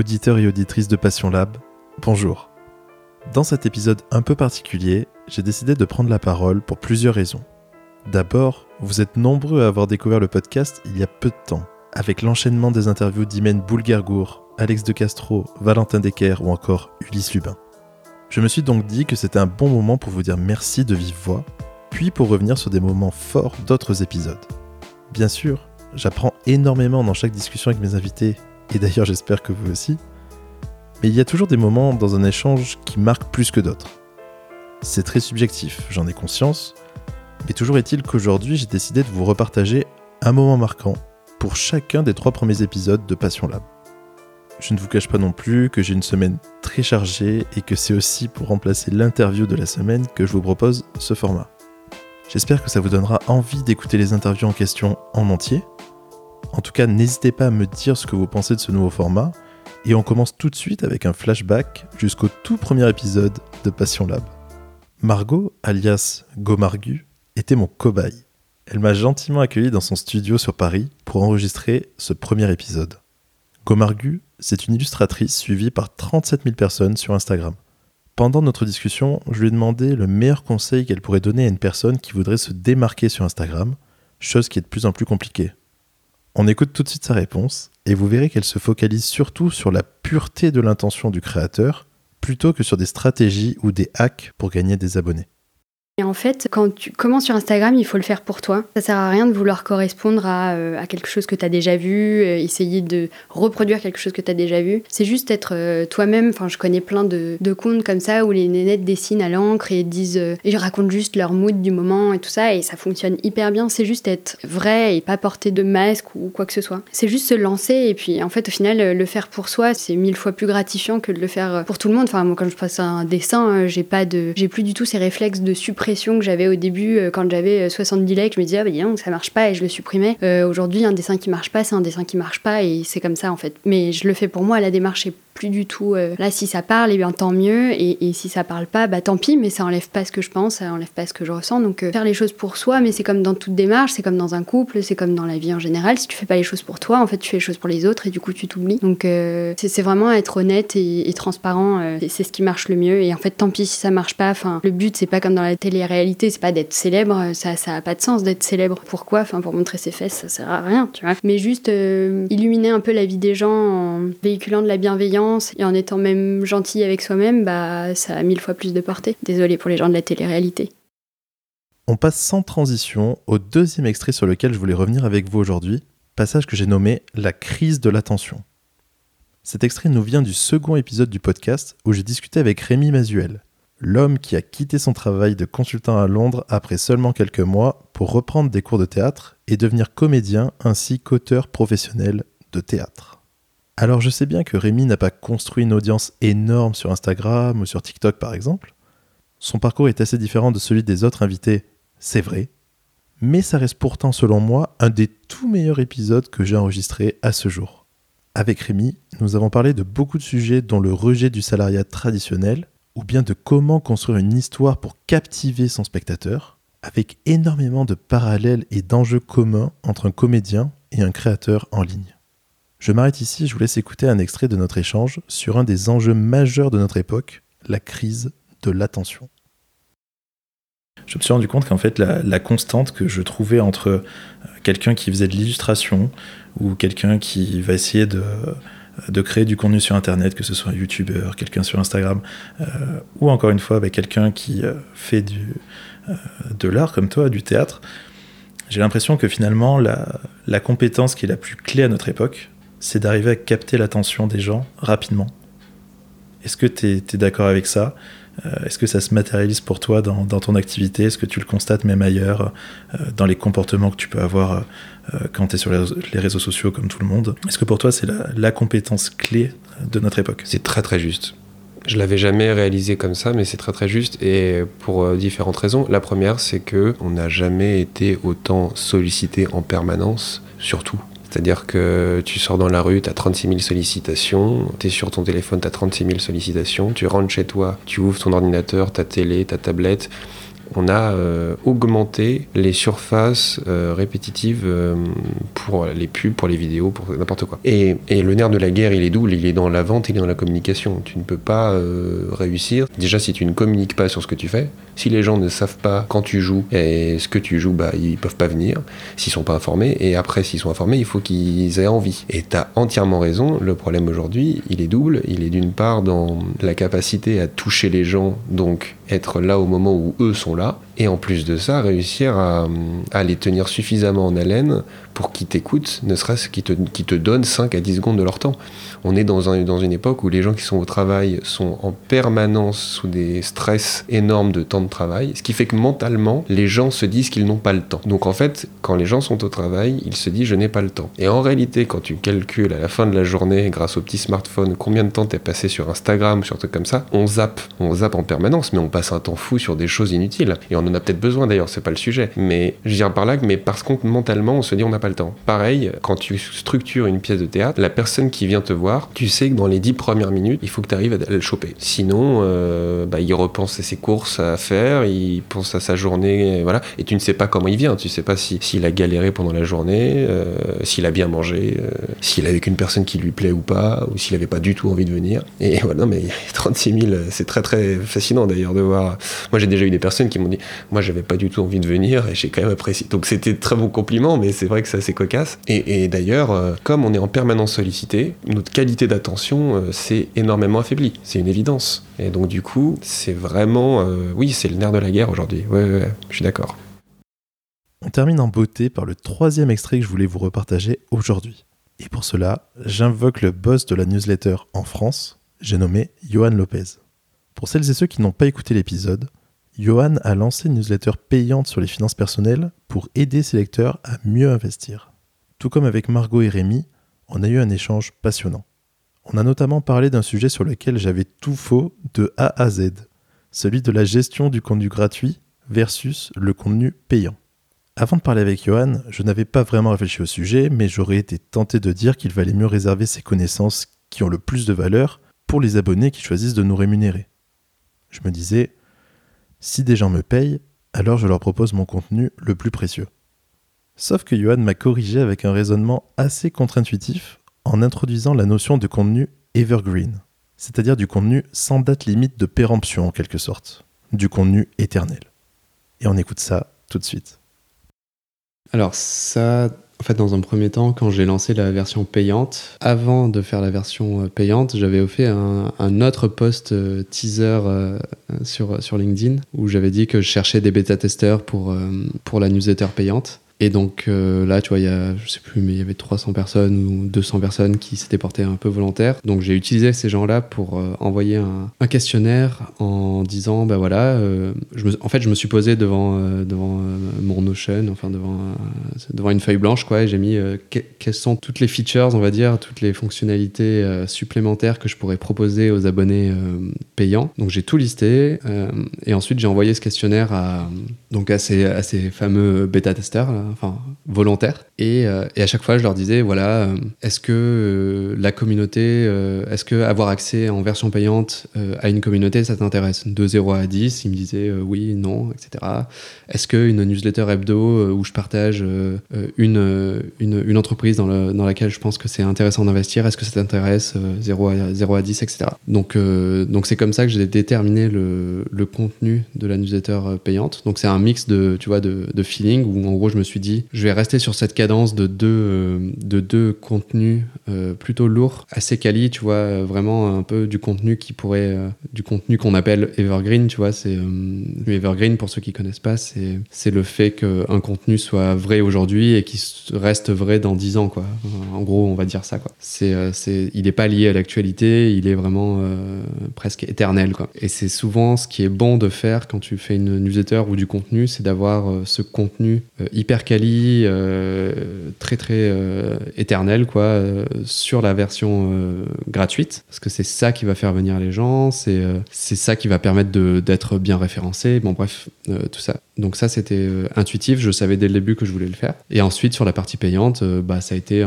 auditeurs et auditrices de Passion Lab, bonjour. Dans cet épisode un peu particulier, j'ai décidé de prendre la parole pour plusieurs raisons. D'abord, vous êtes nombreux à avoir découvert le podcast il y a peu de temps, avec l'enchaînement des interviews d'Imen Boulgargour, Alex de Castro, Valentin Decker ou encore Ulysse Lubin. Je me suis donc dit que c'était un bon moment pour vous dire merci de vive voix, puis pour revenir sur des moments forts d'autres épisodes. Bien sûr, j'apprends énormément dans chaque discussion avec mes invités, et d'ailleurs j'espère que vous aussi, mais il y a toujours des moments dans un échange qui marquent plus que d'autres. C'est très subjectif, j'en ai conscience, mais toujours est-il qu'aujourd'hui j'ai décidé de vous repartager un moment marquant pour chacun des trois premiers épisodes de Passion Lab. Je ne vous cache pas non plus que j'ai une semaine très chargée et que c'est aussi pour remplacer l'interview de la semaine que je vous propose ce format. J'espère que ça vous donnera envie d'écouter les interviews en question en entier. En tout cas, n'hésitez pas à me dire ce que vous pensez de ce nouveau format. Et on commence tout de suite avec un flashback jusqu'au tout premier épisode de Passion Lab. Margot, alias Gomargu, était mon cobaye. Elle m'a gentiment accueilli dans son studio sur Paris pour enregistrer ce premier épisode. Gomargu, c'est une illustratrice suivie par 37 000 personnes sur Instagram. Pendant notre discussion, je lui ai demandé le meilleur conseil qu'elle pourrait donner à une personne qui voudrait se démarquer sur Instagram, chose qui est de plus en plus compliquée. On écoute tout de suite sa réponse, et vous verrez qu'elle se focalise surtout sur la pureté de l'intention du créateur, plutôt que sur des stratégies ou des hacks pour gagner des abonnés. Et en fait, quand tu commences sur Instagram, il faut le faire pour toi? Ça sert à rien de vouloir correspondre à, euh, quelque chose que tu as déjà vu, euh, essayer de reproduire quelque chose que tu as déjà vu. C'est juste être euh, toi-même. Enfin, je connais plein de, comptes comme ça où les nénettes dessinent à l'encre et disent et racontent juste leur mood du moment et tout ça et ça fonctionne hyper bien. C'est juste être vrai et pas porter de masque ou quoi que ce soit. C'est juste se lancer et puis en fait au final le faire pour soi c'est mille fois plus gratifiant que de le faire pour tout le monde. Enfin moi quand je passe un dessin, j'ai pas de, j'ai plus du tout ces réflexes de que j'avais au début euh, quand j'avais 70 euh, likes. Je me disais, ah bah dis ça marche pas et je le supprimais. Euh, aujourd'hui, un dessin qui marche pas, c'est un dessin qui marche pas et c'est comme ça en fait. Mais je le fais pour moi, la démarche est plus du tout. Euh, là, si ça parle, et eh bien tant mieux. Et, si ça parle pas, bah tant pis, mais ça enlève pas ce que je pense, ça enlève pas ce que je ressens. Donc euh, faire les choses pour soi, mais c'est comme dans toute démarche, c'est comme dans un couple, c'est comme dans la vie en général. Si tu fais pas les choses pour toi, en fait, tu fais les choses pour les autres et du coup, tu t'oublies. Donc euh, c'est vraiment être honnête et, transparent. c'est ce qui marche le mieux. Et en fait, tant pis si ça marche pas. Enfin, le but, c'est pas comme dans la télé-réalité, c'est pas d'être célèbre. Ça, ça a pas de sens d'être célèbre. Pourquoi? Enfin, pour montrer ses fesses, ça sert à rien, tu vois. Mais juste illuminer un peu la vie des gens en véhiculant de la bienveillance et en étant même gentil avec soi-même, bah, ça a mille fois plus de portée. Désolé pour les gens de la télé-réalité. On passe sans transition au deuxième extrait sur lequel je voulais revenir avec vous aujourd'hui, passage que j'ai nommé La crise de l'attention. Cet extrait nous vient du second épisode du podcast où j'ai discuté avec Rémi Mazuel, l'homme qui a quitté son travail de consultant à Londres après seulement quelques mois pour reprendre des cours de théâtre et devenir comédien ainsi qu'auteur professionnel de théâtre. Alors je sais bien que Rémi n'a pas construit une audience énorme sur Instagram ou sur TikTok par exemple. Son parcours est assez différent de celui des autres invités, c'est vrai. Mais ça reste pourtant selon moi un des tout meilleurs épisodes que j'ai enregistré à ce jour. Avec Rémi, nous avons parlé de beaucoup de sujets dont le rejet du salariat traditionnel, ou bien de comment construire une histoire pour captiver son spectateur, avec énormément de parallèles et d'enjeux communs entre un comédien et un créateur en ligne. Je m'arrête ici, je vous laisse écouter un extrait de notre échange sur un des enjeux majeurs de notre époque, la crise de l'attention. Je me suis rendu compte qu'en fait, la, constante que je trouvais entre euh, quelqu'un qui faisait de l'illustration ou quelqu'un qui va essayer de, de, créer du contenu sur Internet, que ce soit un YouTuber, quelqu'un sur Instagram, euh, ou encore une fois, avec quelqu'un qui euh, fait du, de l'art comme toi, du théâtre, j'ai l'impression que finalement, la, la compétence qui est la plus clé à notre époque, c'est d'arriver à capter l'attention des gens rapidement. Est-ce que tu es, d'accord avec ça? Euh, Est-ce que ça se matérialise pour toi dans, ton activité? Est-ce que tu le constates même ailleurs, euh, dans les comportements que tu peux avoir euh, quand tu es sur les réseaux, sociaux comme tout le monde? Est-ce que pour toi c'est la, compétence clé de notre époque? C'est très très juste. Je l'avais jamais réalisé comme ça, mais c'est très très juste et pour différentes raisons. La première, c'est que on n'a jamais été autant sollicité en permanence, surtout c'est-à-dire que tu sors dans la rue, tu as 36 000 sollicitations, tu es sur ton téléphone, tu as 36 000 sollicitations, tu rentres chez toi, tu ouvres ton ordinateur, ta télé, ta tablette, on a euh, augmenté les surfaces euh, répétitives euh, pour les pubs, pour les vidéos, pour n'importe quoi. Et, le nerf de la guerre, il est double, il est dans la vente, il est dans la communication. Tu ne peux pas réussir. Déjà, si tu ne communiques pas sur ce que tu fais, si les gens ne savent pas quand tu joues et ce que tu joues, bah, ils peuvent pas venir s'ils sont pas informés. Et après, s'ils sont informés, il faut qu'ils aient envie. Et tu as entièrement raison. Le problème aujourd'hui, il est double. Il est d'une part dans la capacité à toucher les gens, donc être là au moment où eux sont là, et en plus de ça, réussir à, les tenir suffisamment en haleine pour qu'ils t'écoutent, ne serait-ce qu'ils te, donnent 5 à 10 secondes de leur temps. On est dans une époque où les gens qui sont au travail sont en permanence sous des stress énormes de temps de travail, ce qui fait que mentalement, les gens se disent qu'ils n'ont pas le temps. Donc en fait, quand les gens sont au travail, ils se disent je n'ai pas le temps. Et en réalité, quand tu calcules à la fin de la journée, grâce au petit smartphone, combien de temps t'es passé sur Instagram, sur trucs comme ça, on zappe. On zappe en permanence, mais on passe un temps fou sur des choses inutiles. Et on en a peut-être besoin d'ailleurs, c'est pas le sujet. Mais je viens par là, mais parce qu'on mentalement, on se dit on n'a pas le temps. Pareil, quand tu structures une pièce de théâtre, la personne qui vient te voir, tu sais que dans les dix premières minutes, il faut que tu arrives à le choper. Sinon, euh, bah, il repense à ses courses à faire, il pense à sa journée, et voilà. Et tu ne sais pas comment il vient, tu sais pas s'il si, a galéré pendant la journée, euh, s'il a bien mangé, euh, s'il est avec une personne qui lui plaît ou pas, ou s'il avait pas du tout envie de venir. Et voilà, mais 36 000, c'est très très fascinant d'ailleurs de voir. Moi, j'ai déjà eu des personnes qui m'ont dit, moi, j'avais pas du tout envie de venir et j'ai quand même apprécié. Donc, c'était très bon compliment, mais c'est vrai que c'est assez cocasse. Et, d'ailleurs, euh, comme on est en permanence sollicité, notre qualité d'attention euh, s'est énormément affaiblie. C'est une évidence. Et donc, du coup, c'est vraiment, euh, oui, c'est le nerf de la guerre aujourd'hui. Ouais, ouais, ouais, je suis d'accord. On termine en beauté par le troisième extrait que je voulais vous repartager aujourd'hui. Et pour cela, j'invoque le boss de la newsletter en France, j'ai nommé Johan Lopez. Pour celles et ceux qui n'ont pas écouté l'épisode, Johan a lancé une newsletter payante sur les finances personnelles pour aider ses lecteurs à mieux investir. Tout comme avec Margot et Rémi, on a eu un échange passionnant. On a notamment parlé d'un sujet sur lequel j'avais tout faux de A à Z, celui de la gestion du contenu gratuit versus le contenu payant. Avant de parler avec Johan, je n'avais pas vraiment réfléchi au sujet, mais j'aurais été tenté de dire qu'il valait mieux réserver ses connaissances qui ont le plus de valeur pour les abonnés qui choisissent de nous rémunérer. Je me disais, si des gens me payent, alors je leur propose mon contenu le plus précieux. Sauf que Johan m'a corrigé avec un raisonnement assez contre-intuitif en introduisant la notion de contenu evergreen, c'est-à-dire du contenu sans date limite de péremption en quelque sorte, du contenu éternel. Et on écoute ça tout de suite. Alors ça, en fait, dans un premier temps, quand j'ai lancé la version payante, avant de faire la version euh, payante, j'avais fait un, autre post euh, teaser euh, sur, sur LinkedIn où j'avais dit que je cherchais des bêta-testeurs pour, pour la newsletter payante. Et donc euh, là, tu vois, il y a, je sais plus, mais il y avait 300 personnes ou 200 personnes qui s'étaient portées un peu volontaires. Donc j'ai utilisé ces gens-là pour euh, envoyer un, questionnaire en disant, ben voilà, euh, en fait, je me suis posé devant, devant mon Notion, enfin devant, devant une feuille blanche, quoi, et j'ai mis quelles sont toutes les features, on va dire, toutes les fonctionnalités supplémentaires que je pourrais proposer aux abonnés payants. Donc j'ai tout listé, et ensuite j'ai envoyé ce questionnaire à, donc à ces, fameux bêta-testeurs enfin volontaires. Et, euh, et, à chaque fois, je leur disais, voilà, euh, est-ce que euh, la communauté, est-ce que avoir accès en version payante à une communauté, ça t'intéresse? De 0 à 10, ils me disaient oui, non, etc. Est-ce qu'une newsletter hebdo où je partage une, une, entreprise dans, laquelle je pense que c'est intéressant d'investir, est-ce que ça t'intéresse 0 à, 0 à 10, etc. Donc donc c'est comme ça que j'ai déterminé le, le, contenu de la newsletter payante. Donc c'est un mix de, tu vois, de, feeling où en gros je me suis dit, je vais rester sur cette cadence de deux, euh, de deux contenus euh, plutôt lourds, assez quali, tu vois, euh, vraiment un peu du contenu qui pourrait, du contenu qu'on appelle evergreen, tu vois, c'est evergreen pour ceux qui connaissent pas, c'est le fait qu'un contenu soit vrai aujourd'hui et qui reste vrai dans dix ans, quoi. En gros, on va dire ça, quoi. C'est il n'est pas lié à l'actualité, il est vraiment presque éternel, quoi. Et c'est souvent ce qui est bon de faire quand tu fais une newsletter ou du contenu, c'est d'avoir ce contenu hyper quali, euh, très très euh, éternel quoi, euh, sur la version gratuite, parce que c'est ça qui va faire venir les gens, c'est c'est ça qui va permettre d'être bien référencé. Bon bref, tout ça. Donc ça, c'était euh, intuitif, je savais dès le début que je voulais le faire. Et ensuite, sur la partie payante, euh, bah, ça a été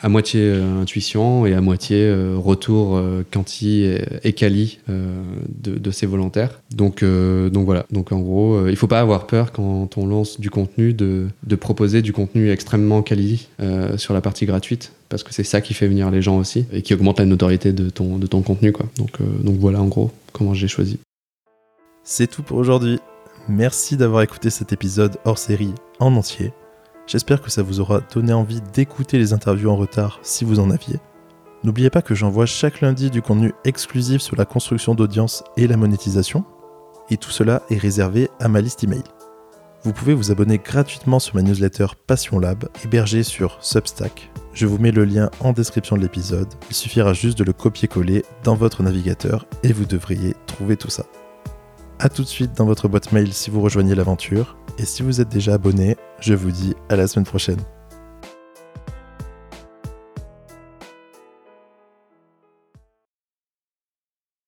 à moitié euh, intuition et à moitié retour quanti et, quali de, ces volontaires. Donc, donc voilà, donc en gros, il faut pas avoir peur quand on lance du contenu de, de proposer du contenu extrêmement quali sur la partie gratuite parce que c'est ça qui fait venir les gens aussi et qui augmente la notoriété de ton, de ton contenu. Quoi. Donc, donc voilà en gros comment j'ai choisi. C'est tout pour aujourd'hui. Merci d'avoir écouté cet épisode hors série en entier. J'espère que ça vous aura donné envie d'écouter les interviews en retard si vous en aviez. N'oubliez pas que j'envoie chaque lundi du contenu exclusif sur la construction d'audience et la monétisation, et tout cela est réservé à ma liste email. Vous pouvez vous abonner gratuitement sur ma newsletter Passion Lab, hébergée sur Substack. Je vous mets le lien en description de l'épisode, il suffira juste de le copier-coller dans votre navigateur et vous devriez trouver tout ça. A tout de suite dans votre boîte mail si vous rejoignez l'aventure. Et si vous êtes déjà abonné, je vous dis à la semaine prochaine.